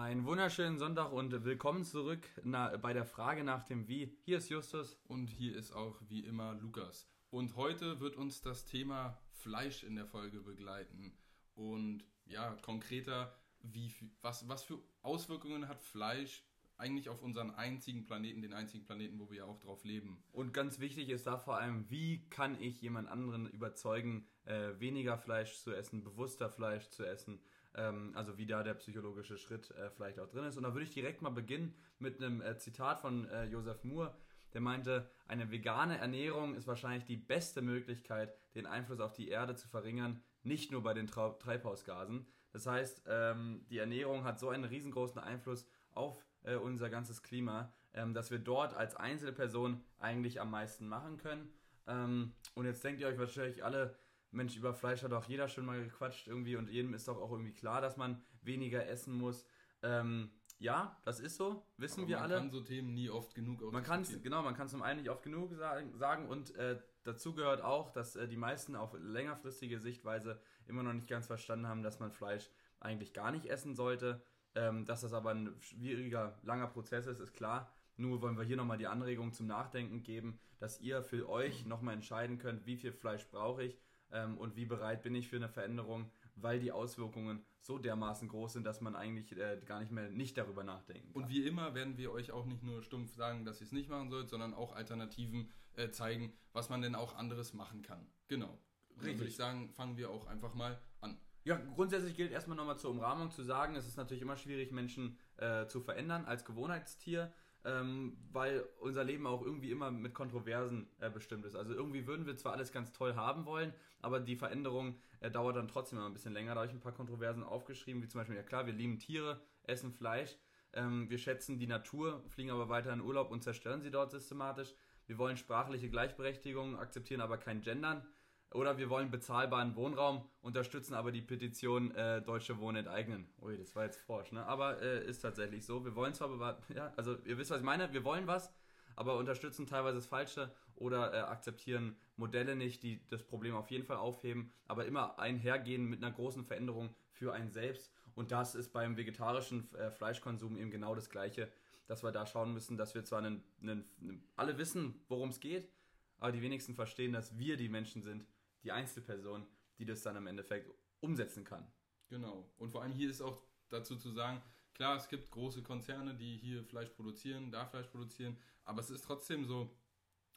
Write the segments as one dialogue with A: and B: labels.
A: Einen wunderschönen Sonntag und willkommen zurück bei der Frage nach dem Wie. Hier ist Justus.
B: Und hier ist auch wie immer Lukas. Und heute wird uns das Thema Fleisch in der Folge begleiten. Und ja, konkreter, wie, was, was für Auswirkungen hat Fleisch eigentlich auf unseren einzigen Planeten, den einzigen Planeten, wo wir ja auch drauf leben.
A: Und ganz wichtig ist da vor allem, wie kann ich jemand anderen überzeugen, äh, weniger Fleisch zu essen, bewusster Fleisch zu essen. Ähm, also wie da der psychologische Schritt äh, vielleicht auch drin ist. Und da würde ich direkt mal beginnen mit einem äh, Zitat von äh, Josef Moore. Der meinte, eine vegane Ernährung ist wahrscheinlich die beste Möglichkeit, den Einfluss auf die Erde zu verringern, nicht nur bei den Treibhausgasen. Das heißt, ähm, die Ernährung hat so einen riesengroßen Einfluss auf unser ganzes Klima, ähm, dass wir dort als Einzelperson eigentlich am meisten machen können. Und jetzt denkt ihr euch wahrscheinlich alle, Mensch, über Fleisch hat auch jeder schon mal gequatscht irgendwie und jedem ist doch auch irgendwie klar, dass man weniger essen muss. Ähm, ja, das ist so, wissen Aber wir alle.
B: Man kann so Themen nie oft genug
A: Man kann genau, man kann es zum einen nicht oft genug sagen, und äh, dazu gehört auch, dass äh, die meisten auf längerfristige Sichtweise immer noch nicht ganz verstanden haben, dass man Fleisch eigentlich gar nicht essen sollte. Ähm, dass das aber ein schwieriger, langer Prozess ist, ist klar. Nur wollen wir hier nochmal die Anregung zum Nachdenken geben, dass ihr für euch nochmal entscheiden könnt, wie viel Fleisch brauche ich ähm, und wie bereit bin ich für eine Veränderung, weil die Auswirkungen so dermaßen groß sind, dass man eigentlich äh, gar nicht mehr nicht darüber nachdenken
B: kann. Und wie immer werden wir euch auch nicht nur stumpf sagen, dass ihr es nicht machen sollt, sondern auch Alternativen äh, zeigen, was man denn auch anderes machen kann. Genau. Richtig. würde ich sagen, fangen wir auch einfach mal an.
A: Ja, grundsätzlich gilt erstmal nochmal zur Umrahmung zu sagen, es ist natürlich immer schwierig, Menschen äh, zu verändern als Gewohnheitstier ähm, weil unser Leben auch irgendwie immer mit Kontroversen äh, bestimmt ist. Also irgendwie würden wir zwar alles ganz toll haben wollen, aber die Veränderung äh, dauert dann trotzdem immer ein bisschen länger. Da habe ich ein paar Kontroversen aufgeschrieben, wie zum Beispiel, ja klar, wir lieben Tiere, essen Fleisch, ähm, wir schätzen die Natur, fliegen aber weiter in Urlaub und zerstören sie dort systematisch. Wir wollen sprachliche Gleichberechtigung, akzeptieren aber kein Gendern. Oder wir wollen bezahlbaren Wohnraum, unterstützen aber die Petition äh, Deutsche Wohnen enteignen. Ui, das war jetzt forsch, ne? Aber äh, ist tatsächlich so. Wir wollen zwar ja, also ihr wisst, was ich meine, wir wollen was, aber unterstützen teilweise das Falsche oder äh, akzeptieren Modelle nicht, die das Problem auf jeden Fall aufheben, aber immer einhergehen mit einer großen Veränderung für einen selbst. Und das ist beim vegetarischen äh, Fleischkonsum eben genau das Gleiche, dass wir da schauen müssen, dass wir zwar einen, einen, alle wissen, worum es geht, aber die wenigsten verstehen, dass wir die Menschen sind, die Einzelperson, die das dann im Endeffekt umsetzen kann.
B: Genau. Und vor allem hier ist auch dazu zu sagen, klar, es gibt große Konzerne, die hier Fleisch produzieren, da Fleisch produzieren, aber es ist trotzdem so,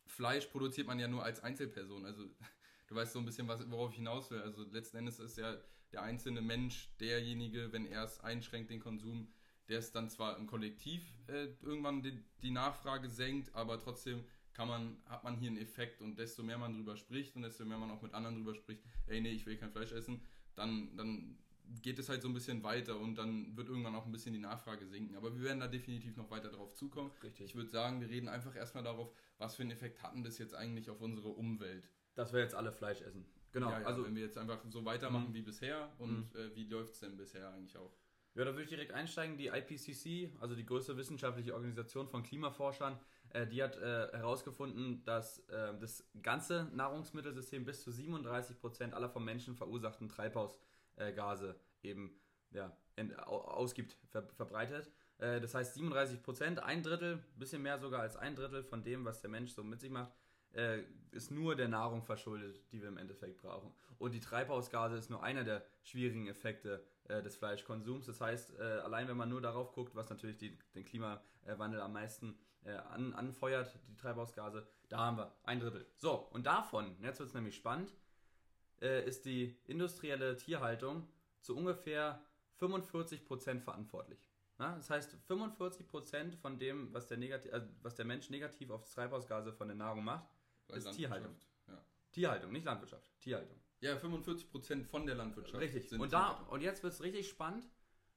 B: Fleisch produziert man ja nur als Einzelperson. Also du weißt so ein bisschen, was, worauf ich hinaus will. Also letzten Endes ist ja der einzelne Mensch derjenige, wenn er es einschränkt, den Konsum, der es dann zwar im Kollektiv äh, irgendwann die, die Nachfrage senkt, aber trotzdem kann man, hat man hier einen Effekt und desto mehr man drüber spricht und desto mehr man auch mit anderen drüber spricht, ey nee, ich will kein Fleisch essen, dann, dann geht es halt so ein bisschen weiter und dann wird irgendwann auch ein bisschen die Nachfrage sinken. Aber wir werden da definitiv noch weiter drauf zukommen. Richtig. Ich würde sagen, wir reden einfach erstmal darauf, was für einen Effekt hatten das jetzt eigentlich auf unsere Umwelt.
A: Dass wir jetzt alle Fleisch essen.
B: Genau. Ja, ja, also wenn wir jetzt einfach so weitermachen mhm. wie bisher und mhm. äh, wie läuft es denn bisher eigentlich auch?
A: Ja, da würde ich direkt einsteigen. Die IPCC, also die größte wissenschaftliche Organisation von Klimaforschern, äh, die hat äh, herausgefunden, dass äh, das ganze Nahrungsmittelsystem bis zu 37 Prozent aller vom Menschen verursachten Treibhausgase eben ja, ausgibt, ver verbreitet. Äh, das heißt 37 Prozent, ein Drittel, bisschen mehr sogar als ein Drittel von dem, was der Mensch so mit sich macht, äh, ist nur der Nahrung verschuldet, die wir im Endeffekt brauchen. Und die Treibhausgase ist nur einer der schwierigen Effekte äh, des Fleischkonsums. Das heißt, äh, allein wenn man nur darauf guckt, was natürlich die, den Klimawandel am meisten äh, an, anfeuert, die Treibhausgase, da haben wir ein Drittel. So, und davon, jetzt wird es nämlich spannend, äh, ist die industrielle Tierhaltung zu ungefähr 45% verantwortlich. Na, das heißt, 45% von dem, was der, negativ, also was der Mensch negativ auf Treibhausgase von der Nahrung macht, Bei ist Tierhaltung. Ja. Tierhaltung, nicht Landwirtschaft. Tierhaltung.
B: Ja, 45% von der Landwirtschaft.
A: Richtig. und, da, und jetzt wird es richtig spannend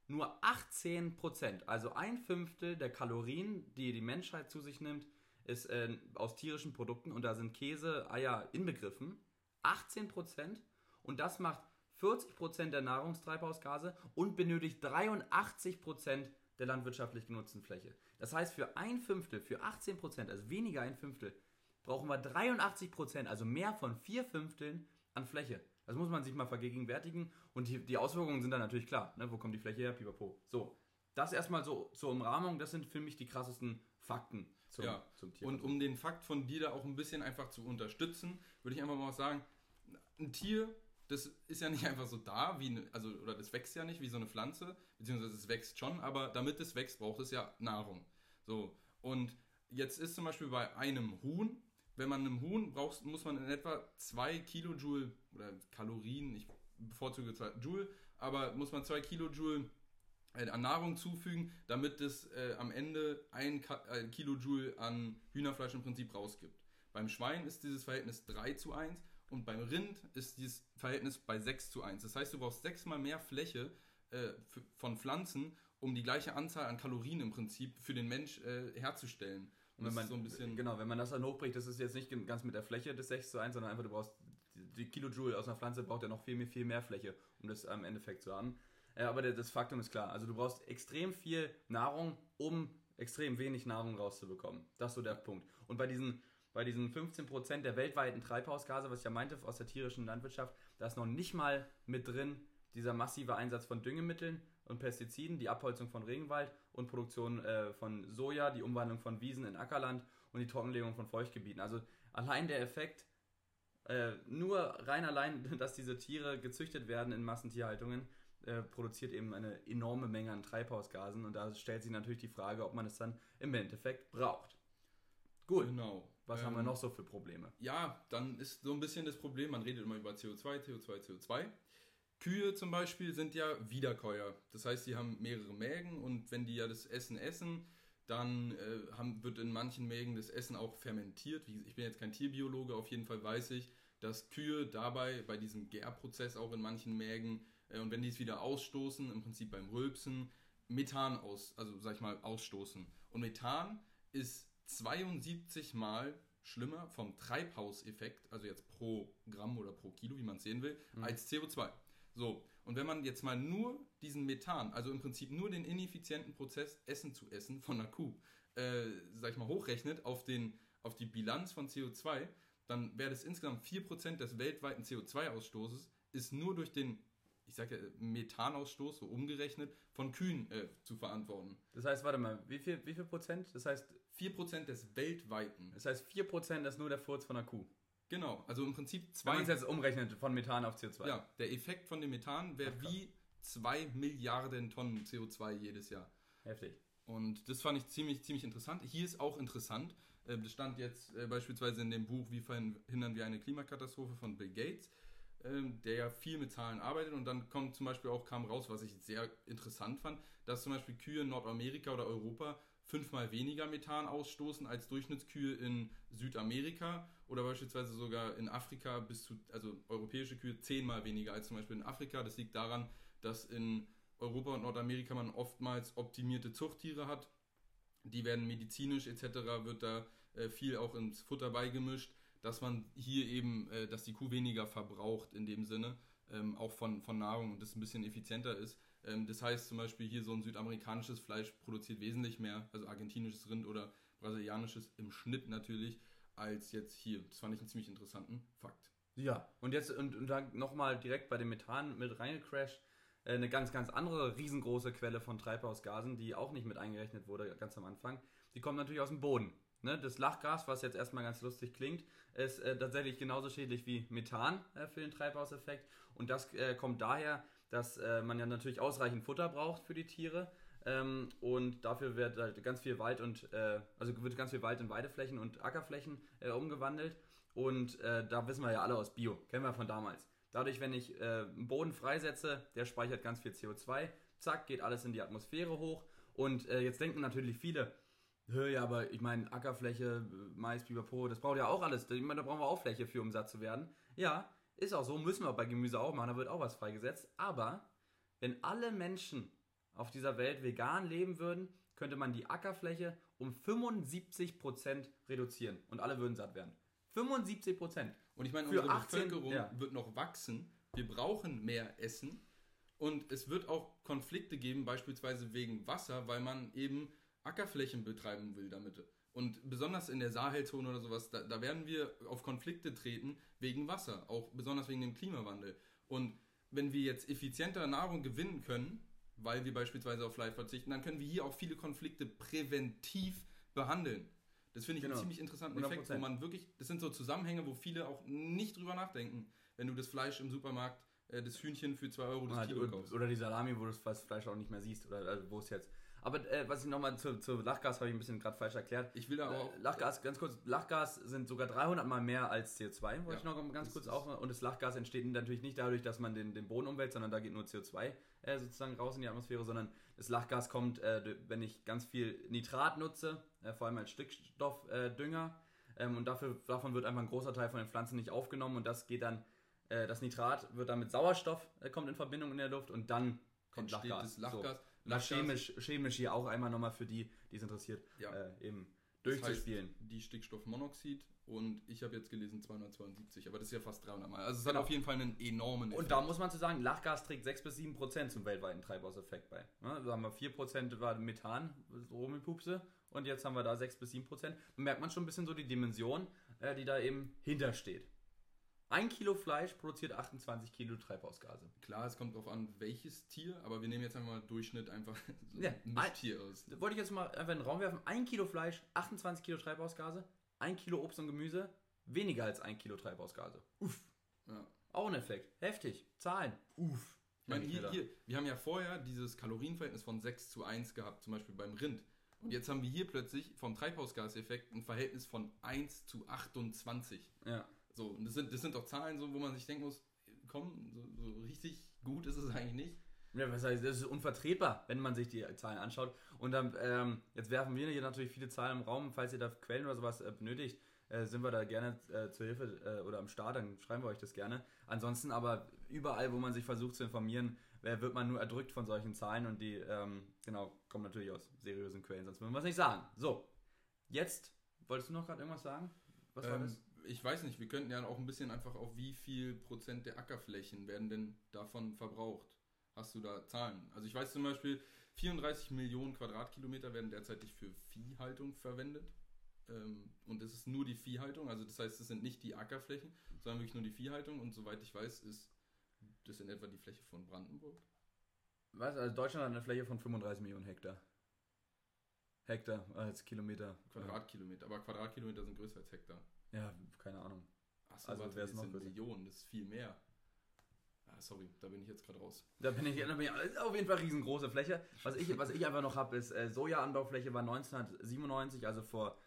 A: nur 18% also ein Fünftel der Kalorien, die die Menschheit zu sich nimmt, ist äh, aus tierischen Produkten und da sind Käse, Eier inbegriffen. 18% und das macht 40% der Nahrungstreibhausgase und benötigt 83% der landwirtschaftlich genutzten Fläche. Das heißt, für ein Fünftel, für 18% also weniger ein Fünftel, brauchen wir 83% also mehr von vier Fünfteln an Fläche. Das muss man sich mal vergegenwärtigen. Und die, die Auswirkungen sind dann natürlich klar. Ne? Wo kommt die Fläche her? Pipapo. So. das erstmal so zur Umrahmung, das sind für mich die krassesten Fakten
B: zum, ja. zum Tier. Und um den Fakt von dir da auch ein bisschen einfach zu unterstützen, würde ich einfach mal sagen, ein Tier, das ist ja nicht einfach so da, wie eine, also oder das wächst ja nicht wie so eine Pflanze, beziehungsweise es wächst schon, aber damit es wächst, braucht es ja Nahrung. So und jetzt ist zum Beispiel bei einem Huhn, wenn man einem Huhn braucht, muss man in etwa 2 Kilojoule oder Kalorien, ich bevorzuge zwar Joule, aber muss man 2 Kilojoule äh, an Nahrung zufügen, damit es äh, am Ende ein, ein Kilojoule an Hühnerfleisch im Prinzip rausgibt. Beim Schwein ist dieses Verhältnis 3 zu 1 und beim Rind ist dieses Verhältnis bei 6 zu 1. Das heißt, du brauchst sechsmal mehr Fläche äh, von Pflanzen, um die gleiche Anzahl an Kalorien im Prinzip für den Mensch äh, herzustellen.
A: Und wenn man, so ein bisschen genau, wenn man das dann hochbricht, das ist jetzt nicht ganz mit der Fläche des 6 zu 1, sondern einfach, du brauchst die Kilojoule aus einer Pflanze, braucht ja noch viel, viel mehr Fläche, um das am Endeffekt zu haben. Aber das Faktum ist klar. Also du brauchst extrem viel Nahrung, um extrem wenig Nahrung rauszubekommen. Das ist so der Punkt. Und bei diesen, bei diesen 15% der weltweiten Treibhausgase, was ich ja meinte aus der tierischen Landwirtschaft, da ist noch nicht mal mit drin dieser massive Einsatz von Düngemitteln und Pestiziden, die Abholzung von Regenwald und Produktion äh, von Soja, die Umwandlung von Wiesen in Ackerland und die Trockenlegung von Feuchtgebieten. Also allein der Effekt, äh, nur rein allein, dass diese Tiere gezüchtet werden in Massentierhaltungen, äh, produziert eben eine enorme Menge an Treibhausgasen und da stellt sich natürlich die Frage, ob man es dann im Endeffekt braucht. Gut. Genau. Was ähm, haben wir ähm, noch so für Probleme?
B: Ja, dann ist so ein bisschen das Problem, man redet immer über CO2, CO2, CO2. Kühe zum Beispiel sind ja Wiederkäuer. Das heißt, die haben mehrere Mägen und wenn die ja das Essen essen, dann äh, haben, wird in manchen Mägen das Essen auch fermentiert. Wie, ich bin jetzt kein Tierbiologe, auf jeden Fall weiß ich, dass Kühe dabei bei diesem Gärprozess auch in manchen Mägen äh, und wenn die es wieder ausstoßen, im Prinzip beim Rülpsen, Methan aus, also sag ich mal, ausstoßen. Und Methan ist 72 mal schlimmer vom Treibhauseffekt, also jetzt pro Gramm oder pro Kilo, wie man es sehen will, mhm. als CO2. So, und wenn man jetzt mal nur diesen Methan, also im Prinzip nur den ineffizienten Prozess, Essen zu essen von einer Kuh, äh, sag ich mal, hochrechnet auf, den, auf die Bilanz von CO2, dann wäre das insgesamt 4% des weltweiten CO2-Ausstoßes ist nur durch den ich sage ja, Methanausstoß, so umgerechnet, von Kühen äh, zu verantworten.
A: Das heißt, warte mal, wie viel, wie viel Prozent? Das heißt.
B: 4% des weltweiten.
A: Das heißt, 4% ist nur der Furz von der Kuh.
B: Genau, also im Prinzip zwei.
A: Wenn man es jetzt umrechnet von Methan auf CO2.
B: Ja, der Effekt von dem Methan wäre wie 2 Milliarden Tonnen CO2 jedes Jahr.
A: Heftig.
B: Und das fand ich ziemlich, ziemlich interessant. Hier ist auch interessant, äh, das stand jetzt äh, beispielsweise in dem Buch Wie verhindern wir eine Klimakatastrophe von Bill Gates ähm, der ja viel mit Zahlen arbeitet und dann kommt zum Beispiel auch, kam raus, was ich sehr interessant fand, dass zum Beispiel Kühe in Nordamerika oder Europa fünfmal weniger Methan ausstoßen als Durchschnittskühe in Südamerika oder beispielsweise sogar in Afrika bis zu, also europäische Kühe zehnmal weniger als zum Beispiel in Afrika. Das liegt daran, dass in Europa und Nordamerika man oftmals optimierte Zuchttiere hat. Die werden medizinisch etc., wird da äh, viel auch ins Futter beigemischt dass man hier eben, äh, dass die Kuh weniger verbraucht in dem Sinne, ähm, auch von, von Nahrung und das ein bisschen effizienter ist. Ähm, das heißt zum Beispiel hier so ein südamerikanisches Fleisch produziert wesentlich mehr, also argentinisches Rind oder brasilianisches im Schnitt natürlich, als jetzt hier. Das fand ich einen ziemlich interessanten Fakt.
A: Ja, und jetzt und, und dann nochmal direkt bei dem Methan mit reingecrashed. Äh, eine ganz, ganz andere riesengroße Quelle von Treibhausgasen, die auch nicht mit eingerechnet wurde ganz am Anfang. Die kommt natürlich aus dem Boden. Ne, das Lachgas, was jetzt erstmal ganz lustig klingt, ist äh, tatsächlich genauso schädlich wie Methan äh, für den Treibhauseffekt. Und das äh, kommt daher, dass äh, man ja natürlich ausreichend Futter braucht für die Tiere. Ähm, und dafür wird halt ganz viel Wald und äh, also wird ganz viel Wald in Weideflächen und Ackerflächen äh, umgewandelt. Und da wissen wir ja alle aus Bio, kennen wir von damals. Dadurch, wenn ich einen Boden freisetze, der speichert ganz viel CO2, zack, geht alles in die Atmosphäre hoch. Und jetzt denken natürlich viele, ja, aber ich meine, Ackerfläche, Mais, Pipapo, das braucht ja auch alles. Ich meine, da brauchen wir auch Fläche für, um satt zu werden. Ja, ist auch so, müssen wir bei Gemüse auch machen, da wird auch was freigesetzt. Aber wenn alle Menschen auf dieser Welt vegan leben würden, könnte man die Ackerfläche um 75% reduzieren und alle würden satt werden. 75%.
B: Und ich meine, unsere 18, Bevölkerung ja. wird noch wachsen. Wir brauchen mehr Essen. Und es wird auch Konflikte geben, beispielsweise wegen Wasser, weil man eben Ackerflächen betreiben will damit. Und besonders in der Sahelzone oder sowas, da, da werden wir auf Konflikte treten wegen Wasser, auch besonders wegen dem Klimawandel. Und wenn wir jetzt effizienter Nahrung gewinnen können, weil wir beispielsweise auf Fleisch verzichten, dann können wir hier auch viele Konflikte präventiv behandeln. Das finde ich
A: Genau.
B: einen ziemlich interessanten Effekt, wo
A: 100%.
B: man wirklich, das sind so Zusammenhänge, wo viele auch nicht drüber nachdenken, wenn du das Fleisch im Supermarkt, äh, das Hühnchen für 2 Euro das
A: Halt,
B: Kilo
A: oder,
B: kaufst.
A: oder die Salami, wo du das Fleisch auch nicht mehr siehst. Oder also wo es jetzt. Aber äh, was ich nochmal zu, zu Lachgas habe ich ein bisschen gerade falsch erklärt.
B: Ich will da aber auch,
A: Äh, Lachgas, ganz kurz, Lachgas sind sogar 300 mal mehr als CO2, wollte
B: Ja,
A: ich noch ganz kurz auch. Und das Lachgas entsteht natürlich nicht dadurch, dass man den, den Boden umwälzt, sondern da geht nur CO2 äh, sozusagen raus in die Atmosphäre, sondern das Lachgas kommt, äh, wenn ich ganz viel Nitrat nutze, äh, vor allem als Stickstoffdünger. Äh, Dünger, ähm, und dafür, davon wird einfach ein großer Teil von den Pflanzen nicht aufgenommen und das geht dann, äh, das Nitrat wird dann mit Sauerstoff, äh, kommt in Verbindung in der Luft und dann kommt
B: entsteht
A: Lachgas.
B: das Lachgas.
A: So. Na, chemisch, chemisch hier auch einmal nochmal für die, die es interessiert,
B: Ja.
A: äh, eben
B: Das
A: durchzuspielen.
B: die Stickstoffmonoxid und ich habe jetzt gelesen 272, aber das ist ja fast 300 Mal. Also es
A: Genau.
B: hat auf jeden Fall einen enormen
A: Und da muss man zu sagen, Lachgas trägt 6 bis 7 Prozent zum weltweiten Treibhauseffekt bei. Ne? Da haben wir 4 Prozent war Methan, so Rummelpupse, und jetzt haben wir da 6 bis 7 Prozent. Da merkt man schon ein bisschen so die Dimension, äh, die da eben hintersteht. Ein Kilo Fleisch produziert 28 Kilo Treibhausgase.
B: Klar, es kommt darauf an, welches Tier, aber wir nehmen jetzt einfach mal Durchschnitt einfach so
A: Ja,
B: ein Mischtier aus.
A: Wollte ich jetzt mal einfach in den Raum werfen. Ein Kilo Fleisch, 28 Kilo Treibhausgase. Ein Kilo Obst und Gemüse, weniger als ein Kilo Treibhausgase. Uff.
B: Ja.
A: Auch ein Effekt. Heftig. Zahlen. Uff.
B: Ich meine, hier, hier, wir haben ja vorher dieses Kalorienverhältnis von 6 zu 1 gehabt, zum Beispiel beim Rind. Und jetzt haben wir hier plötzlich vom Treibhausgaseffekt ein Verhältnis von 1 zu 28.
A: Ja.
B: So, und das sind, das sind doch Zahlen, so, wo man sich denken muss, komm, so, so richtig gut ist es eigentlich nicht.
A: Ja, was heißt, das ist unvertretbar, wenn man sich die Zahlen anschaut. Und dann, ähm, jetzt werfen wir hier natürlich viele Zahlen im Raum. Falls ihr da Quellen oder sowas äh, benötigt, äh, sind wir da gerne äh, zur Hilfe äh, oder am Start, dann schreiben wir euch das gerne. Ansonsten aber überall, wo man sich versucht zu informieren, äh, wird man nur erdrückt von solchen Zahlen und die, ähm, genau, kommen natürlich aus seriösen Quellen, sonst würden wir es nicht sagen. So, jetzt, wolltest du noch gerade irgendwas sagen? Was war
B: Ähm,
A: das?
B: Ich weiß nicht, wir könnten ja auch ein bisschen einfach auf wie viel Prozent der Ackerflächen werden denn davon verbraucht. Hast du da Zahlen? Also ich weiß zum Beispiel, 34 Millionen Quadratkilometer werden derzeitig für Viehhaltung verwendet. Ähm, und das ist nur die Viehhaltung, also das heißt, es sind nicht die Ackerflächen, sondern wirklich nur die Viehhaltung. Und soweit ich weiß, ist das in etwa die Fläche von Brandenburg.
A: Was? Also Deutschland hat eine Fläche von 35 Millionen Hektar. Hektar als Kilometer.
B: Quadratkilometer. Aber Quadratkilometer sind größer als Hektar.
A: Ja, keine Ahnung.
B: Achso,
A: Also
B: warte,
A: wär's
B: das
A: noch
B: sind. Millionen, das ist viel mehr. Ah, sorry, da bin ich jetzt gerade raus.
A: Da bin ich, da bin ich ist auf jeden Fall riesengroße Fläche. Was ich, was ich einfach noch habe, ist, äh, Sojaanbaufläche war 1997, also vor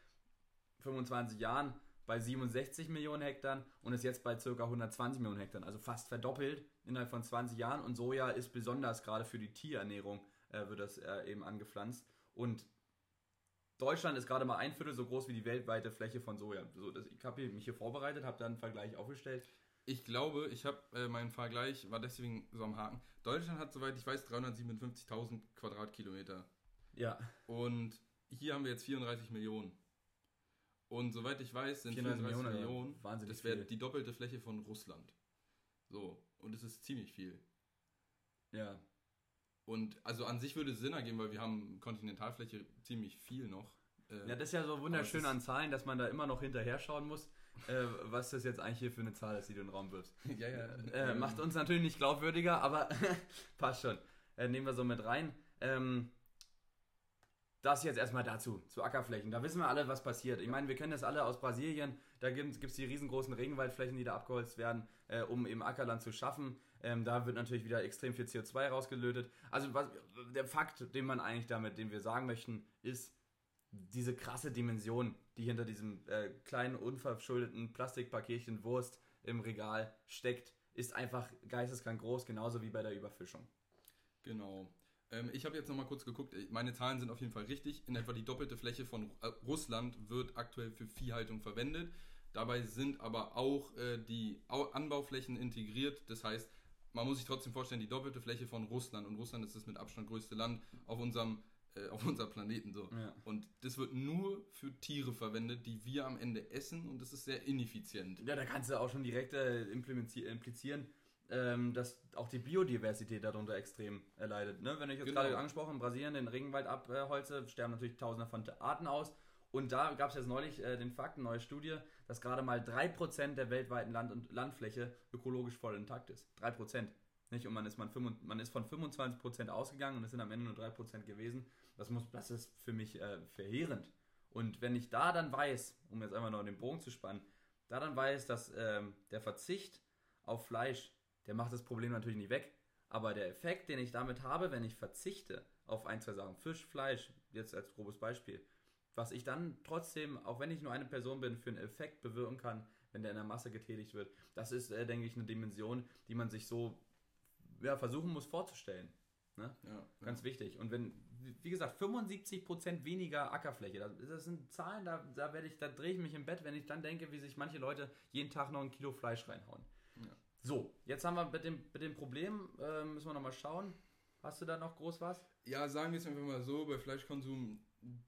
A: 25 Jahren, bei 67 Millionen Hektar und ist jetzt bei ca. 120 Millionen Hektar, also fast verdoppelt innerhalb von 20 Jahren. Und Soja ist besonders gerade für die Tierernährung, äh, wird das äh, eben angepflanzt. Und Deutschland ist gerade mal ein Viertel so groß wie die weltweite Fläche von Soja. So, das, ich habe mich hier vorbereitet, habe dann einen Vergleich aufgestellt.
B: Ich glaube, ich habe äh, meinen Vergleich, war deswegen so am Haken. Deutschland hat, soweit ich weiß, 357.000 Quadratkilometer.
A: Ja,
B: Und hier haben wir jetzt 34 Millionen. Und soweit ich weiß, sind
A: 34
B: 34
A: Millionen,
B: Millionen,
A: wahnsinnig
B: das wäre die doppelte Fläche von Russland. So, und es ist ziemlich viel.
A: ja.
B: Und also an sich würde es Sinn ergeben, weil wir haben Kontinentalfläche ziemlich viel noch. Äh,
A: Ja, das ist ja so wunderschön an Zahlen, dass man da immer noch hinterher schauen muss, äh, was das jetzt eigentlich hier für eine Zahl ist, die du in den Raum wirfst.
B: ja, ja.
A: Äh, macht uns natürlich nicht glaubwürdiger, aber passt schon. Äh, nehmen wir so mit rein. Ähm, das jetzt erstmal dazu, zu Ackerflächen. Da wissen wir alle, was passiert. Ich meine, wir kennen das alle aus Brasilien. Da gibt es die riesengroßen Regenwaldflächen, die da abgeholzt werden, äh, um eben Ackerland zu schaffen. Ähm, da wird natürlich wieder extrem viel CO2 rausgelötet. Also was, der Fakt, den man eigentlich damit, den wir sagen möchten, ist diese krasse Dimension, die hinter diesem äh, kleinen, unverschuldeten Plastikpaketchen Wurst im Regal steckt, ist einfach geisteskrank groß, genauso wie bei der Überfischung.
B: Genau. Ähm, ich habe jetzt nochmal kurz geguckt, äh, meine Zahlen sind auf jeden Fall richtig. In etwa die doppelte Fläche von äh, Russland wird aktuell für Viehhaltung verwendet. Dabei sind aber auch äh, die Au Anbauflächen integriert. Das heißt, man muss sich trotzdem vorstellen, die doppelte Fläche von Russland. Und Russland ist das mit Abstand größte Land auf unserem, äh, auf unserem Planeten. So.
A: Ja.
B: Und das wird nur für Tiere verwendet, die wir am Ende essen. Und das ist sehr ineffizient.
A: Ja, da kannst du auch schon direkt äh, implizieren, ähm, dass auch die Biodiversität darunter extrem äh, leidet. Ne? Wenn ich jetzt
B: Genau.
A: gerade angesprochen, in Brasilien den Regenwald abholze, sterben natürlich tausende von Arten aus. Und da gab es jetzt neulich äh, den Fakt, eine neue Studie, dass gerade mal 3% der weltweiten Land- und Landfläche ökologisch voll intakt ist. 3%. Nicht? Und man ist, man, man ist von 25% ausgegangen und es sind am Ende nur 3% gewesen. Das, muss, das ist für mich äh, verheerend. Und wenn ich da dann weiß, um jetzt einmal noch den Bogen zu spannen, da dann weiß, dass ähm, der Verzicht auf Fleisch, der macht das Problem natürlich nicht weg. Aber der Effekt, den ich damit habe, wenn ich verzichte auf ein, zwei Sachen, Fisch, Fleisch, jetzt als grobes Beispiel, was ich dann trotzdem, auch wenn ich nur eine Person bin, für einen Effekt bewirken kann, wenn der in der Masse getätigt wird, das ist, äh, denke ich, eine Dimension, die man sich so ja, versuchen muss vorzustellen. Ne? Ja, Ganz ja. wichtig. Und wenn, wie gesagt, 75% weniger Ackerfläche, das, das sind Zahlen, da, da, werde ich, da drehe ich mich im Bett, wenn ich dann denke, wie sich manche Leute jeden Tag noch ein Kilo Fleisch reinhauen. So, jetzt haben wir mit dem, mit dem Problem, äh, müssen wir nochmal schauen. Hast du da noch groß was?
B: Ja, sagen wir es einfach mal so, bei Fleischkonsum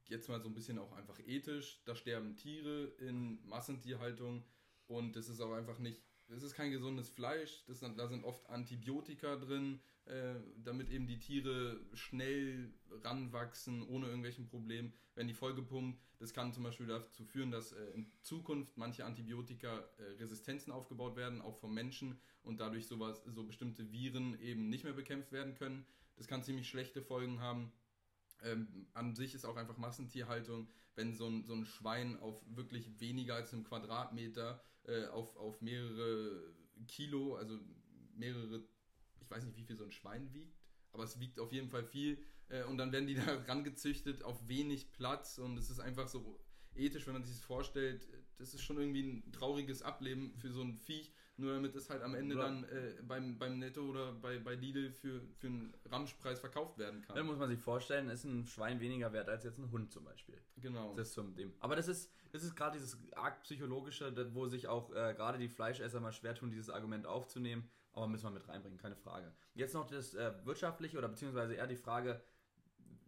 B: jetzt mal so ein bisschen auch einfach ethisch. Da sterben Tiere in Massentierhaltung und das ist auch einfach nicht, das ist kein gesundes Fleisch, das, da sind oft Antibiotika drin, äh, damit eben die Tiere schnell ranwachsen, ohne irgendwelchen Problemen. Wenn die vollgepumpt, das kann zum Beispiel dazu führen, dass äh, in Zukunft manche Antibiotika äh, Resistenzen aufgebaut werden, auch vom Menschen und dadurch sowas, so bestimmte Viren eben nicht mehr bekämpft werden können. Das kann ziemlich schlechte Folgen haben. Ähm, an sich ist auch einfach Massentierhaltung, wenn so ein, so ein Schwein auf wirklich weniger als einem Quadratmeter äh, auf, auf mehrere Kilo, also mehrere ich weiß nicht, wie viel so ein Schwein wiegt, aber es wiegt auf jeden Fall viel. Äh, und dann werden die da rangezüchtet auf wenig Platz und es ist einfach so ethisch, wenn man sich das vorstellt, das ist schon irgendwie ein trauriges Ableben für so ein Viech, nur damit es halt am Ende oder dann äh, beim, beim Netto oder bei, bei Lidl für, für einen Ramschpreis verkauft werden kann.
A: Dann muss man sich vorstellen, ist ein Schwein weniger wert als jetzt ein Hund zum Beispiel.
B: Genau.
A: Das ist zum dem. Aber das ist, das ist gerade dieses arg psychologische, wo sich auch äh, gerade die Fleischesser mal schwer tun, dieses Argument aufzunehmen aber müssen wir mit reinbringen, keine Frage. Jetzt noch das äh, wirtschaftliche oder beziehungsweise eher die Frage,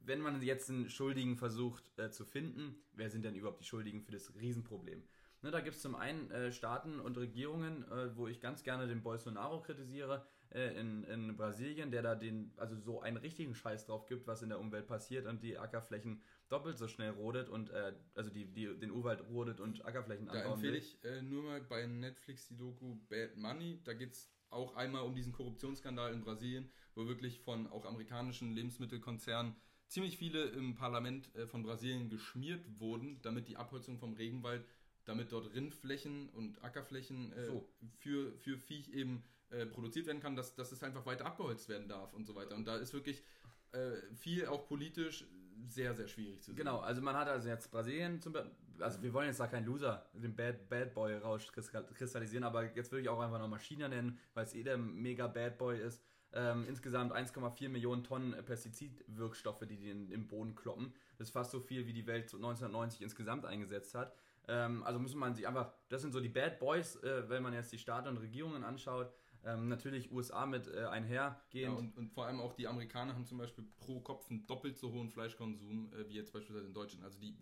A: wenn man jetzt einen Schuldigen versucht äh, zu finden, wer sind denn überhaupt die Schuldigen für das Riesenproblem? Ne, da gibt es zum einen äh, Staaten und Regierungen, äh, wo ich ganz gerne den Bolsonaro kritisiere, äh, in, in Brasilien, der da den, also so einen richtigen Scheiß drauf gibt, was in der Umwelt passiert und die Ackerflächen doppelt so schnell rodet und äh, also die, die den Urwald rodet und Ackerflächen
B: anbauen Da empfehle ich nur mal bei Netflix die Doku Bad Money, da geht es auch einmal um diesen Korruptionsskandal in Brasilien, wo wirklich von auch amerikanischen Lebensmittelkonzernen ziemlich viele im Parlament äh, von Brasilien geschmiert wurden, damit die Abholzung vom Regenwald, damit dort Rindflächen und Ackerflächen äh, so. für, für Viech eben äh, produziert werden kann, dass, dass es einfach weiter abgeholzt werden darf und so weiter. Und da ist wirklich äh, viel auch politisch sehr, sehr schwierig zu sehen.
A: Genau, also man hat also jetzt Brasilien zum Beispiel, also wir wollen jetzt da keinen Loser, den Bad, Bad Boy rauskristallisieren, aber jetzt würde ich auch einfach nochmal China nennen, weil es eh der mega Bad Boy ist. Ähm, insgesamt 1,4 Millionen Tonnen Pestizidwirkstoffe, die in, im Boden kloppen. Das ist fast so viel, wie die Welt 1990 insgesamt eingesetzt hat. Ähm, also muss man sich einfach, das sind so die Bad Boys, äh, wenn man jetzt die Staaten und Regierungen anschaut. Ähm, natürlich USA mit äh, einhergehend.
B: Ja, und, und, vor allem auch die Amerikaner haben zum Beispiel pro Kopf einen doppelt so hohen Fleischkonsum äh, wie jetzt beispielsweise in Deutschland. Also die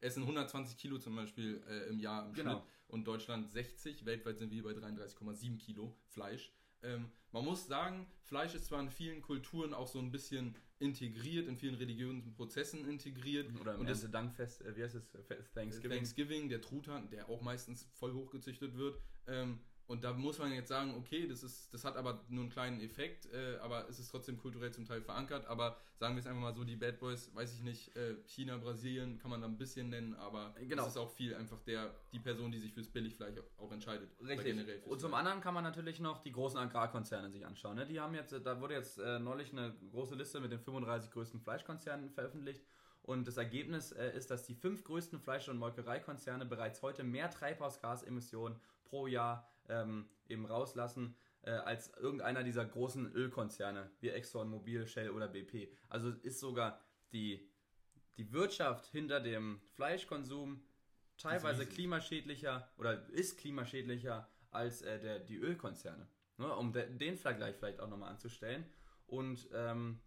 B: essen 120 Kilo zum Beispiel äh, im Jahr im genau. Schnitt und Deutschland 60. Weltweit sind wir bei 33,7 Kilo Fleisch. Ähm, man muss sagen, Fleisch ist zwar in vielen Kulturen auch so ein bisschen integriert, in vielen religiösen Prozessen integriert.
A: Oder im und das Dankfest, äh, wie heißt es?
B: Thanksgiving. Thanksgiving, der Truthahn, der auch meistens voll hochgezüchtet wird. Ähm, und da muss man jetzt sagen, okay, das, ist, das hat aber nur einen kleinen Effekt, äh, aber es ist trotzdem kulturell zum Teil verankert. Aber sagen wir es einfach mal so, die Bad Boys, weiß ich nicht, äh, China, Brasilien kann man da ein bisschen nennen, aber genau. es ist auch viel einfach der, die Person, die sich fürs Billigfleisch auch entscheidet.
A: Richtig. Und zum anderen kann man natürlich noch die großen Agrarkonzerne sich anschauen. Ne? Die haben jetzt, da wurde jetzt äh, neulich eine große Liste mit den 35 größten Fleischkonzernen veröffentlicht. Und das Ergebnis äh, ist, dass die fünf größten Fleisch- und Molkereikonzerne bereits heute mehr Treibhausgasemissionen pro Jahr ähm, eben rauslassen äh, als irgendeiner dieser großen Ölkonzerne wie Exxon, Mobil, Shell oder BP. Also ist sogar die, die Wirtschaft hinter dem Fleischkonsum teilweise klimaschädlicher oder ist klimaschädlicher als äh, der, die Ölkonzerne. Ne? Um de, den Vergleich vielleicht auch nochmal anzustellen. Und ähm,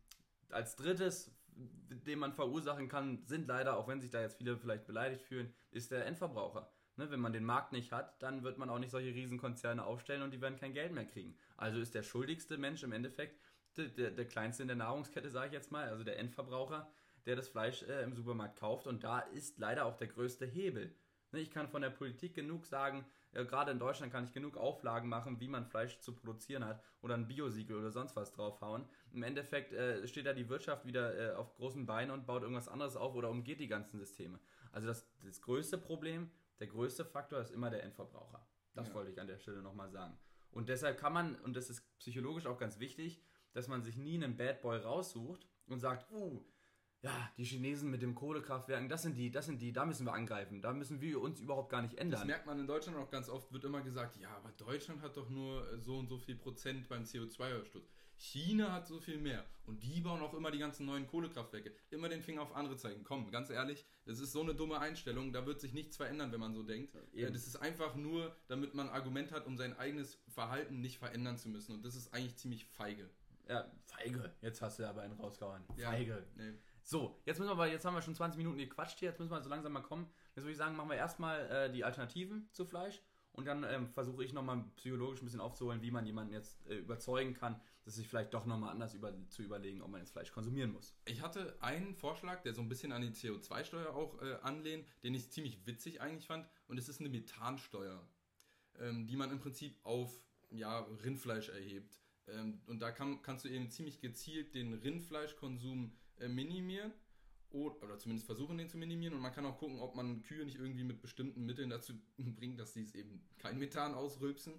A: als drittes, den man verursachen kann, sind leider, auch wenn sich da jetzt viele vielleicht beleidigt fühlen, ist der Endverbraucher. Ne, wenn man den Markt nicht hat, dann wird man auch nicht solche Riesenkonzerne aufstellen und die werden kein Geld mehr kriegen. Also ist der schuldigste Mensch im Endeffekt der, der, der kleinste in der Nahrungskette, sage ich jetzt mal, also der Endverbraucher, der das Fleisch äh, im Supermarkt kauft. Und da ist leider auch der größte Hebel. Ne, ich kann von der Politik genug sagen, ja, gerade in Deutschland kann ich genug Auflagen machen, wie man Fleisch zu produzieren hat oder ein Biosiegel oder sonst was draufhauen. Im Endeffekt äh, steht da die Wirtschaft wieder äh, auf großen Beinen und baut irgendwas anderes auf oder umgeht die ganzen Systeme. Also das, das größte Problem, der größte Faktor ist immer der Endverbraucher. Das ja. wollte ich an der Stelle nochmal sagen. Und deshalb kann man, und das ist psychologisch auch ganz wichtig, dass man sich nie einen Bad Boy raussucht und sagt, uh, ja, die Chinesen mit dem Kohlekraftwerken, das sind die, das sind die, da müssen wir angreifen. Da müssen wir uns überhaupt gar nicht ändern.
B: Das merkt man in Deutschland auch ganz oft, wird immer gesagt, ja, aber Deutschland hat doch nur so und so viel Prozent beim CO2-Ausstoß. China hat so viel mehr. Und die bauen auch immer die ganzen neuen Kohlekraftwerke. Immer den Finger auf andere zeigen. Komm, ganz ehrlich, das ist so eine dumme Einstellung. Da wird sich nichts verändern, wenn man so denkt. Ja, das ist einfach nur, damit man ein Argument hat, um sein eigenes Verhalten nicht verändern zu müssen. Und das ist eigentlich ziemlich feige.
A: Ja, feige. Jetzt hast du aber einen rausgehauen. Feige. Ja, nee. So, jetzt müssen wir aber, jetzt haben wir schon 20 Minuten gequatscht hier, jetzt müssen wir so langsam mal kommen. Jetzt würde ich sagen, machen wir erstmal äh, die Alternativen zu Fleisch und dann ähm, versuche ich nochmal psychologisch ein bisschen aufzuholen, wie man jemanden jetzt äh, überzeugen kann, dass sich vielleicht doch nochmal anders über, zu überlegen, ob man jetzt Fleisch konsumieren muss.
B: Ich hatte einen Vorschlag, der so ein bisschen an die CO2-Steuer auch äh, anlehnt, den ich ziemlich witzig eigentlich fand und es ist eine Methansteuer, ähm, die man im Prinzip auf ja, Rindfleisch erhebt. Ähm, und da kann, kannst du eben ziemlich gezielt den Rindfleischkonsum äh, minimieren oder zumindest versuchen, den zu minimieren. Und man kann auch gucken, ob man Kühe nicht irgendwie mit bestimmten Mitteln dazu bringt, dass sie es eben kein Methan ausrülpsen.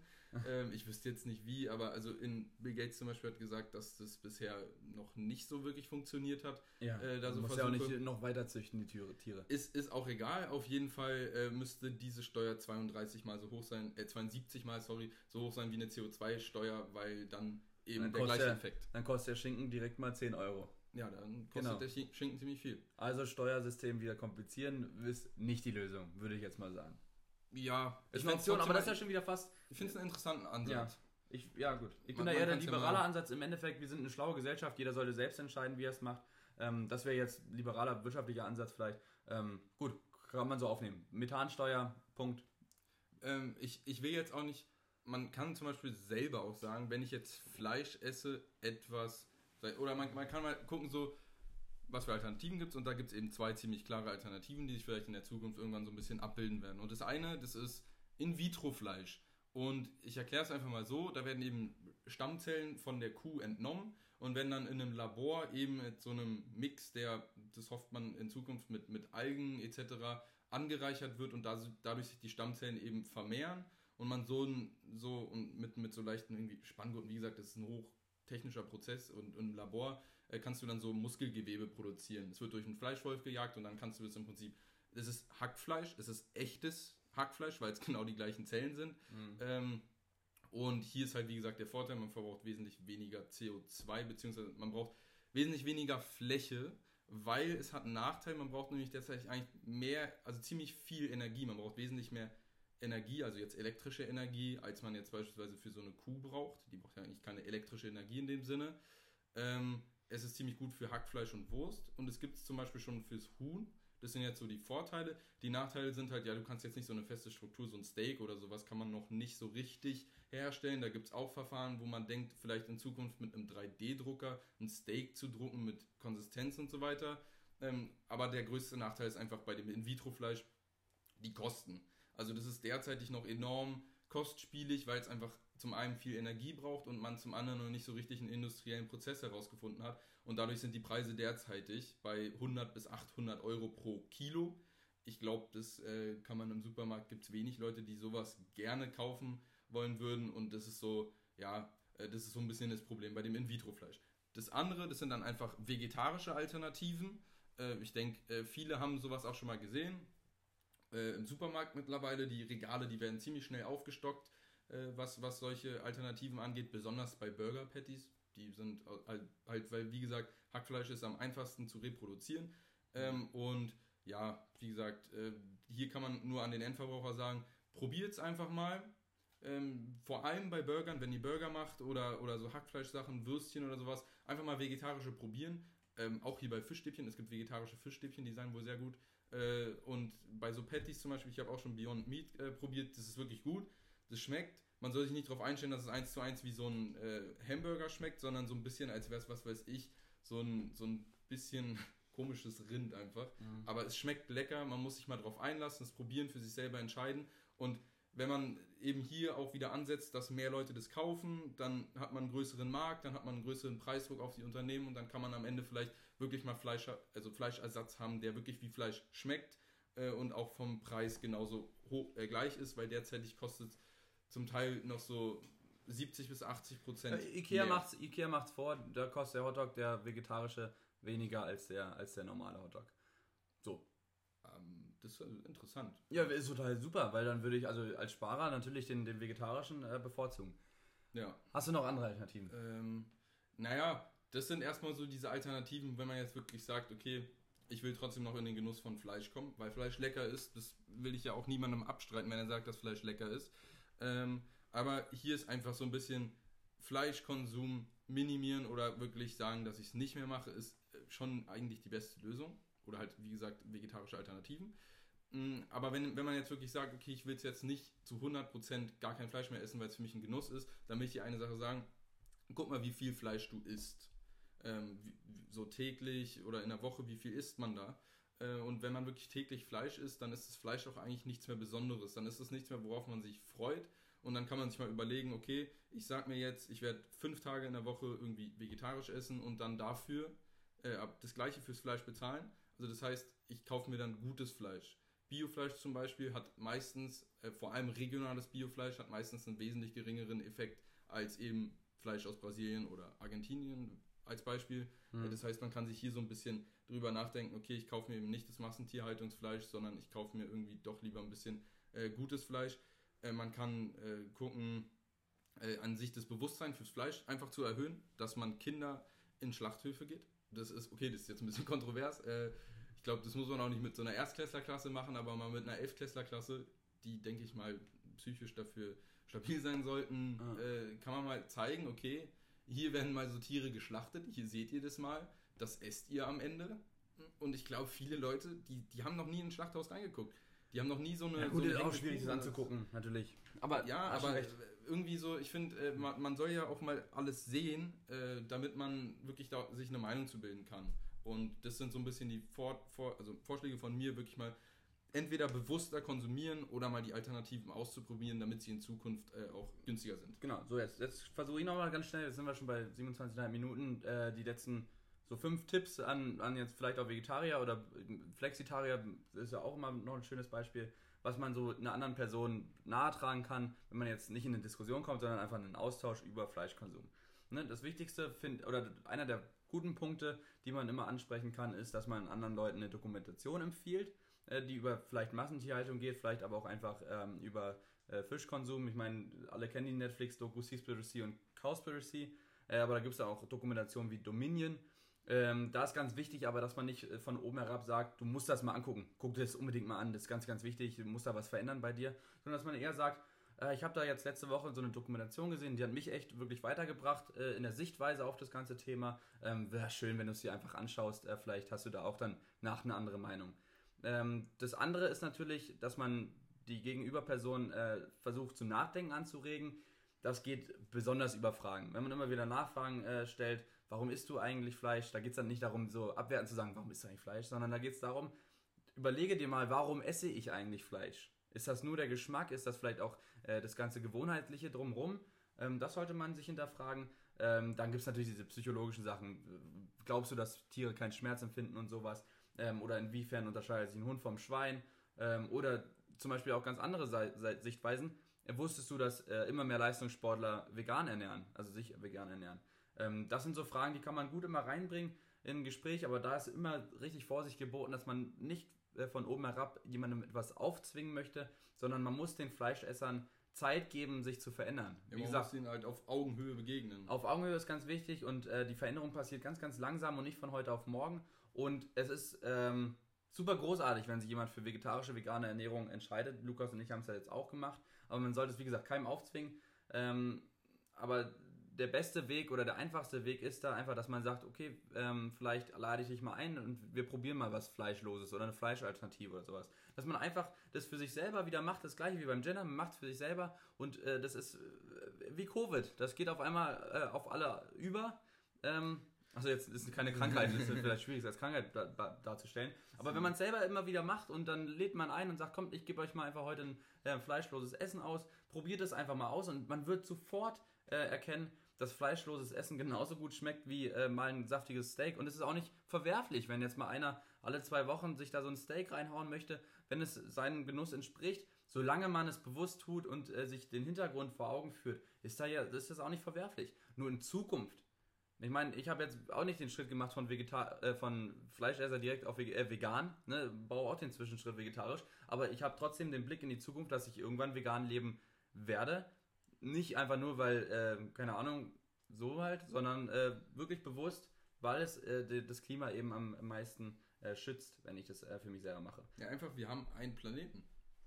B: ähm, ich wüsste jetzt nicht wie, aber also in Bill Gates zum Beispiel hat gesagt, dass das bisher noch nicht so wirklich funktioniert hat.
A: Ja, äh, da so muss ja auch nicht noch weiter züchten, die Tiere.
B: Ist, ist auch egal. Auf jeden Fall äh, müsste diese Steuer 32 mal so hoch sein, äh, 72 mal, sorry, so hoch sein wie eine CO2-Steuer, weil dann eben dann der gleiche
A: der,
B: Effekt.
A: Dann kostet der Schinken direkt mal 10 Euro.
B: Ja, dann kostet genau. der Schinken ziemlich viel.
A: Also Steuersystem wieder komplizieren ist nicht die Lösung, würde ich jetzt mal sagen.
B: Ja,
A: eine Option, aber das ist ja schon wieder fast.
B: Ich finde es einen interessanten Ansatz.
A: Ja. Ich, ja, gut. Ich man, bin da eher der liberale Ansatz. Im Endeffekt, wir sind eine schlaue Gesellschaft, jeder sollte selbst entscheiden, wie er es macht. Ähm, das wäre jetzt liberaler wirtschaftlicher Ansatz vielleicht. Ähm, gut, kann man so aufnehmen. Methansteuer, Punkt.
B: Ähm, ich, ich will jetzt auch nicht, man kann zum Beispiel selber auch sagen, wenn ich jetzt Fleisch esse, etwas oder man, man kann mal gucken, so, was für Alternativen gibt es. Und da gibt es eben zwei ziemlich klare Alternativen, die sich vielleicht in der Zukunft irgendwann so ein bisschen abbilden werden. Und das eine, das ist In-vitro-Fleisch. Und ich erkläre es einfach mal so, da werden eben Stammzellen von der Kuh entnommen und wenn dann in einem Labor eben mit so einem Mix, der, das hofft man in Zukunft mit, mit Algen etc. angereichert wird und da, dadurch sich die Stammzellen eben vermehren und man so, so und mit, mit so leichten irgendwie Spanngurten, wie gesagt, das ist ein hoch technischer Prozess und, und im Labor äh, kannst du dann so Muskelgewebe produzieren. Es wird durch einen Fleischwolf gejagt und dann kannst du das im Prinzip, es ist Hackfleisch, es ist echtes Hackfleisch, weil es genau die gleichen Zellen sind. Mhm. Ähm, und hier ist halt, wie gesagt, der Vorteil, man verbraucht wesentlich weniger CO2, beziehungsweise man braucht wesentlich weniger Fläche, weil es hat einen Nachteil, man braucht nämlich derzeit eigentlich mehr, also ziemlich viel Energie, man braucht wesentlich mehr Energie, also jetzt elektrische Energie, als man jetzt beispielsweise für so eine Kuh braucht. Die braucht ja eigentlich keine elektrische Energie in dem Sinne. Ähm, es ist ziemlich gut für Hackfleisch und Wurst und es gibt es zum Beispiel schon fürs Huhn. Das sind jetzt so die Vorteile. Die Nachteile sind halt, ja, du kannst jetzt nicht so eine feste Struktur, so ein Steak oder sowas kann man noch nicht so richtig herstellen. Da gibt es auch Verfahren, wo man denkt, vielleicht in Zukunft mit einem 3D-Drucker ein Steak zu drucken mit Konsistenz und so weiter. Ähm, aber der größte Nachteil ist einfach bei dem In-vitro-Fleisch die Kosten. Also das ist derzeitig noch enorm kostspielig, weil es einfach zum einen viel Energie braucht und man zum anderen noch nicht so richtig einen industriellen Prozess herausgefunden hat. Und dadurch sind die Preise derzeitig bei 100 bis 800 Euro pro Kilo. Ich glaube, das äh, kann man im Supermarkt, gibt es wenig Leute, die sowas gerne kaufen wollen würden. Und das ist so, ja, äh, das ist so ein bisschen das Problem bei dem In-vitro-Fleisch. Das andere, das sind dann einfach vegetarische Alternativen. Äh, ich denke, äh, viele haben sowas auch schon mal gesehen äh, im Supermarkt mittlerweile. Die Regale, die werden ziemlich schnell aufgestockt, äh, was, was solche Alternativen angeht, besonders bei Burger Patties. Die sind halt, weil wie gesagt, Hackfleisch ist am einfachsten zu reproduzieren. Ähm, und ja, wie gesagt, äh, hier kann man nur an den Endverbraucher sagen, probiert es einfach mal. Ähm, vor allem bei Burgern, wenn ihr Burger macht oder, oder so Hackfleischsachen, Würstchen oder sowas, einfach mal vegetarische probieren. Ähm, auch hier bei Fischstäbchen, es gibt vegetarische Fischstäbchen, die sein wohl sehr gut. Äh, und bei so Patties zum Beispiel, ich habe auch schon Beyond Meat äh, probiert, das ist wirklich gut. Das schmeckt. Man soll sich nicht darauf einstellen, dass es eins zu eins wie so ein äh, Hamburger schmeckt, sondern so ein bisschen, als wäre es, was weiß ich, so ein, so ein bisschen komisches Rind einfach. Mhm. Aber es schmeckt lecker, man muss sich mal drauf einlassen, es probieren, für sich selber entscheiden. Und wenn man eben hier auch wieder ansetzt, dass mehr Leute das kaufen, dann hat man einen größeren Markt, dann hat man einen größeren Preisdruck auf die Unternehmen und dann kann man am Ende vielleicht wirklich mal Fleisch, also Fleischersatz haben, der wirklich wie Fleisch schmeckt äh, und auch vom Preis genauso hoch, äh, gleich ist, weil derzeitig kostet es zum Teil noch so 70 bis 80 Prozent.
A: Äh, Ikea macht's, Ikea macht's vor, da kostet der Hotdog, der vegetarische, weniger als der, als der normale Hotdog. So.
B: Ähm, das ist interessant.
A: Ja, ist total super, weil dann würde ich also als Sparer natürlich den, den vegetarischen äh, bevorzugen.
B: Ja.
A: Hast du noch andere Alternativen?
B: Ähm, naja, das sind erstmal so diese Alternativen, wenn man jetzt wirklich sagt, okay, ich will trotzdem noch in den Genuss von Fleisch kommen, weil Fleisch lecker ist. Das will ich ja auch niemandem abstreiten, wenn er sagt, dass Fleisch lecker ist. Ähm, aber hier ist einfach so ein bisschen Fleischkonsum minimieren oder wirklich sagen, dass ich es nicht mehr mache, ist äh, schon eigentlich die beste Lösung. Oder halt, wie gesagt, vegetarische Alternativen. Mm, aber wenn, wenn man jetzt wirklich sagt, okay, ich will jetzt nicht zu 100% gar kein Fleisch mehr essen, weil es für mich ein Genuss ist, dann will ich dir eine Sache sagen, guck mal, wie viel Fleisch du isst. Ähm, wie, so täglich oder in der Woche, wie viel isst man da? Äh, und wenn man wirklich täglich Fleisch isst, dann ist das Fleisch auch eigentlich nichts mehr Besonderes. Dann ist es nichts mehr, worauf man sich freut. Und dann kann man sich mal überlegen, okay, ich sag mir jetzt, ich werde fünf Tage in der Woche irgendwie vegetarisch essen und dann dafür äh, das gleiche fürs Fleisch bezahlen. Also das heißt, ich kaufe mir dann gutes Fleisch. Biofleisch zum Beispiel hat meistens, äh, vor allem regionales Biofleisch, hat meistens einen wesentlich geringeren Effekt als eben Fleisch aus Brasilien oder Argentinien als Beispiel. Mhm. Das heißt, man kann sich hier so ein bisschen drüber nachdenken, okay, ich kaufe mir eben nicht das Massentierhaltungsfleisch, sondern ich kaufe mir irgendwie doch lieber ein bisschen äh, gutes Fleisch. Äh, man kann äh, gucken, äh, an sich das Bewusstsein fürs Fleisch einfach zu erhöhen, dass man Kinder in Schlachthöfe geht. Das ist, okay, das ist jetzt ein bisschen kontrovers. Äh, ich glaube, das muss man auch nicht mit so einer Erstklässlerklasse machen, aber mal mit einer Elftklässlerklasse, die, denke ich mal, psychisch dafür stabil sein sollten, ah. Äh, kann man mal zeigen, okay, hier werden mal so Tiere geschlachtet, hier seht ihr das mal, das esst ihr am Ende. Und ich glaube, viele Leute, die, die haben noch nie in ein Schlachthaus reingeguckt. Die haben noch nie so eine. Ja,
A: gut,
B: so
A: eine ist auch schwierig, das anzugucken, natürlich.
B: Aber ja, aber irgendwie so, ich finde, äh, man, man, soll ja auch mal alles sehen, äh, damit man wirklich da, sich eine Meinung zu bilden kann. Und das sind so ein bisschen die Vor, Vor, also Vorschläge von mir, wirklich mal entweder bewusster konsumieren oder mal die Alternativen auszuprobieren, damit sie in Zukunft äh, auch günstiger sind.
A: Genau, so jetzt, jetzt versuche ich nochmal ganz schnell, jetzt sind wir schon bei 27,5 Minuten, äh, die letzten so fünf Tipps an, an jetzt vielleicht auch Vegetarier oder Flexitarier, ist ja auch immer noch ein schönes Beispiel, was man so einer anderen Person nahe tragen kann, wenn man jetzt nicht in eine Diskussion kommt, sondern einfach in einen Austausch über Fleischkonsum. Ne, das Wichtigste, find, oder einer der guten Punkte, die man immer ansprechen kann, ist, dass man anderen Leuten eine Dokumentation empfiehlt äh, die über vielleicht Massentierhaltung geht, vielleicht aber auch einfach ähm, über äh, Fischkonsum. Ich meine, alle kennen die Netflix-Doku Seaspiracy und Cowspiracy, äh, aber da gibt es auch Dokumentationen wie Dominion. Ähm, da ist ganz wichtig, aber dass man nicht äh, von oben herab sagt, du musst das mal angucken, guck dir das unbedingt mal an, das ist ganz, ganz wichtig, du musst da was verändern bei dir, sondern dass man eher sagt, äh, ich habe da jetzt letzte Woche so eine Dokumentation gesehen, die hat mich echt wirklich weitergebracht äh, in der Sichtweise auf das ganze Thema. Ähm, Wäre schön, wenn du es dir einfach anschaust, äh, vielleicht hast du da auch dann nach eine andere Meinung. Ähm, das andere ist natürlich, dass man die Gegenüberperson äh, versucht zum Nachdenken anzuregen. Das geht besonders über Fragen. Wenn man immer wieder Nachfragen äh, stellt, warum isst du eigentlich Fleisch? Da geht es dann nicht darum, so abwertend zu sagen, warum isst du eigentlich Fleisch, sondern da geht es darum, überlege dir mal, warum esse ich eigentlich Fleisch? Ist das nur der Geschmack? Ist das vielleicht auch äh, das ganze Gewohnheitliche drumherum? Ähm, das sollte man sich hinterfragen. Ähm, dann gibt es natürlich diese psychologischen Sachen. Glaubst du, dass Tiere keinen Schmerz empfinden und sowas? Ähm, oder inwiefern unterscheidet sich ein Hund vom Schwein? Ähm, oder zum Beispiel auch ganz andere Se Se Sichtweisen. Äh, wusstest du, dass äh, immer mehr Leistungssportler vegan ernähren, also sich vegan ernähren? Ähm, das sind so Fragen, die kann man gut immer reinbringen in ein Gespräch, aber da ist immer richtig Vorsicht geboten, dass man nicht äh, von oben herab jemandem etwas aufzwingen möchte, sondern man muss den Fleischessern Zeit geben, sich zu verändern.
B: Ja, Wie man gesagt, muss ihnen halt auf Augenhöhe begegnen.
A: Auf Augenhöhe ist ganz wichtig und äh, die Veränderung passiert ganz, ganz langsam und nicht von heute auf morgen. Und es ist ähm, super großartig, wenn sich jemand für vegetarische, vegane Ernährung entscheidet. Lukas und ich haben es ja jetzt auch gemacht. Aber man sollte es, wie gesagt, keinem aufzwingen. Ähm, aber der beste Weg oder der einfachste Weg ist da einfach, dass man sagt, okay, ähm, vielleicht lade ich dich mal ein und wir probieren mal was Fleischloses oder eine Fleischalternative oder sowas. Dass man einfach das für sich selber wieder macht, das gleiche wie beim Gender, man macht es für sich selber und äh, das ist äh, wie Covid. Das geht auf einmal äh, auf alle über. Ähm, Also jetzt ist keine Krankheit, das ist vielleicht schwierig als Krankheit da, da, darzustellen. Aber wenn man es selber immer wieder macht und dann lädt man ein und sagt, kommt, ich gebe euch mal einfach heute ein äh, fleischloses Essen aus, probiert es einfach mal aus und man wird sofort äh, erkennen, dass fleischloses Essen genauso gut schmeckt wie äh, mal ein saftiges Steak. Und es ist auch nicht verwerflich, wenn jetzt mal einer alle zwei Wochen sich da so ein Steak reinhauen möchte, wenn es seinem Genuss entspricht, solange man es bewusst tut und äh, sich den Hintergrund vor Augen führt, ist, da ja, ist das auch nicht verwerflich. Nur in Zukunft. Ich meine, ich habe jetzt auch nicht den Schritt gemacht von, Vegetar äh, von Fleischesser direkt auf äh, vegan, ne, baue auch den Zwischenschritt vegetarisch, aber ich habe trotzdem den Blick in die Zukunft, dass ich irgendwann vegan leben werde. Nicht einfach nur, weil, äh, keine Ahnung, so halt, sondern äh, wirklich bewusst, weil es äh, das Klima eben am meisten äh, schützt, wenn ich das äh, für mich selber mache.
B: Ja, einfach, wir haben einen Planeten.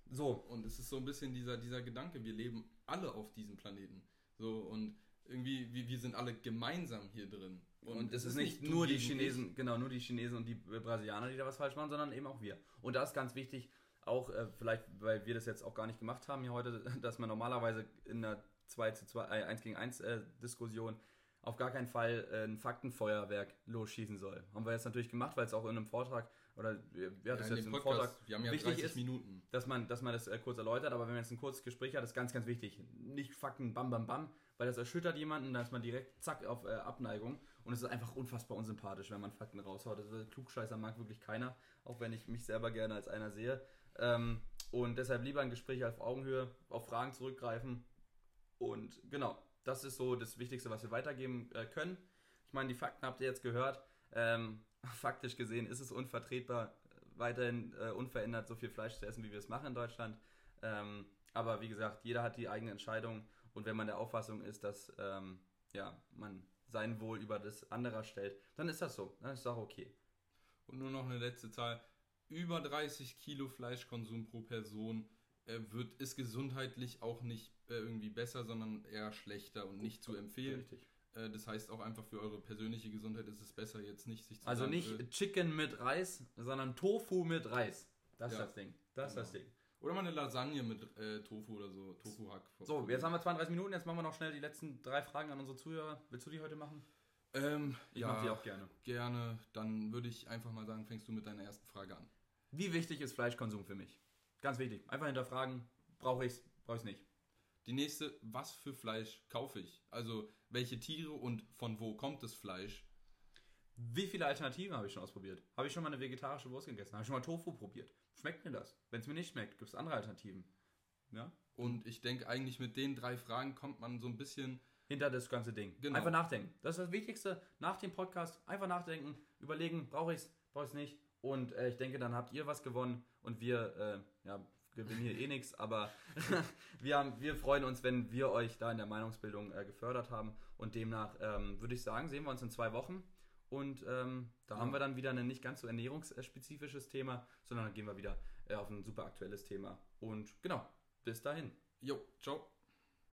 A: So.
B: Und es ist so ein bisschen dieser, dieser Gedanke, wir leben alle auf diesem Planeten. So, und irgendwie, wir, wir sind alle gemeinsam hier drin.
A: Und, und es ist nicht nur die Chinesen, ich. genau, nur die Chinesen und die Brasilianer, die da was falsch machen, sondern eben auch wir. Und da ist ganz wichtig, auch äh, vielleicht, weil wir das jetzt auch gar nicht gemacht haben hier heute, dass man normalerweise in einer 2 zu 2, äh, 1 gegen 1 äh, Diskussion auf gar keinen Fall äh, ein Faktenfeuerwerk losschießen soll. Haben wir jetzt natürlich gemacht, weil es auch in einem Vortrag oder ja, das ja, jetzt im Vortrag
B: wir haben ja
A: wichtig ist,
B: Minuten.
A: dass man, dass man das äh, kurz erläutert. Aber wenn man jetzt ein kurzes Gespräch hat, ist ganz, ganz wichtig. Nicht Fakten, bam, bam, bam, weil das erschüttert jemanden, da ist man direkt zack auf äh, Abneigung. Und es ist einfach unfassbar unsympathisch, wenn man Fakten raushaut. Das ist, Klugscheißer mag wirklich keiner, auch wenn ich mich selber gerne als einer sehe. Ähm, und deshalb lieber ein Gespräch auf Augenhöhe, auf Fragen zurückgreifen. Und genau, das ist so das Wichtigste, was wir weitergeben äh, können. Ich meine, die Fakten habt ihr jetzt gehört. Ähm, faktisch gesehen ist es unvertretbar, weiterhin äh, unverändert so viel Fleisch zu essen, wie wir es machen in Deutschland. Ähm, aber wie gesagt, jeder hat die eigene Entscheidung und wenn man der Auffassung ist, dass ähm, ja, man sein Wohl über das anderer stellt, dann ist das so. Dann ist das auch okay.
B: Und nur noch eine letzte Zahl. Über 30 Kilo Fleischkonsum pro Person äh, wird, ist gesundheitlich auch nicht äh, irgendwie besser, sondern eher schlechter und nicht zu empfehlen. Richtig. Äh, das heißt auch einfach für eure persönliche Gesundheit ist es besser, jetzt nicht sich
A: zu Also sagen, nicht äh, Chicken mit Reis, sondern Tofu mit Reis. Das ist ja, das Ding. Das genau. ist das Ding.
B: Oder mal eine Lasagne mit äh, Tofu oder so, Tofu-Hack.
A: So, jetzt haben wir 32 Minuten, jetzt machen wir noch schnell die letzten drei Fragen an unsere Zuhörer. Willst du die heute machen?
B: Ähm,
A: ich ja, mache die auch gerne.
B: Gerne. Dann würde ich einfach mal sagen, fängst du mit deiner ersten Frage an.
A: Wie wichtig ist Fleischkonsum für mich? Ganz wichtig. Einfach hinterfragen, brauche ich es, brauche ich es nicht.
B: Die nächste, was für Fleisch kaufe ich? Also, welche Tiere und von wo kommt das Fleisch?
A: Wie viele Alternativen habe ich schon ausprobiert? Habe ich schon mal eine vegetarische Wurst gegessen? Habe ich schon mal Tofu probiert? Schmeckt mir das? Wenn es mir nicht schmeckt, gibt es andere Alternativen. Ja?
B: Und ich denke, eigentlich mit den drei Fragen kommt man so ein bisschen
A: hinter das ganze Ding. Genau. Einfach nachdenken. Das ist das Wichtigste nach dem Podcast. Einfach nachdenken, überlegen, brauche ich es, brauche ich es nicht. Und äh, ich denke, dann habt ihr was gewonnen und wir äh, ja, gewinnen hier eh nichts, aber wir, haben, wir freuen uns, wenn wir euch da in der Meinungsbildung äh, gefördert haben. Und demnach ähm, würde ich sagen, sehen wir uns in zwei Wochen. Und ähm, da ja. haben wir dann wieder ein nicht ganz so ernährungsspezifisches Thema, sondern dann gehen wir wieder äh, auf ein super aktuelles Thema. Und genau, bis dahin.
B: Jo, ciao.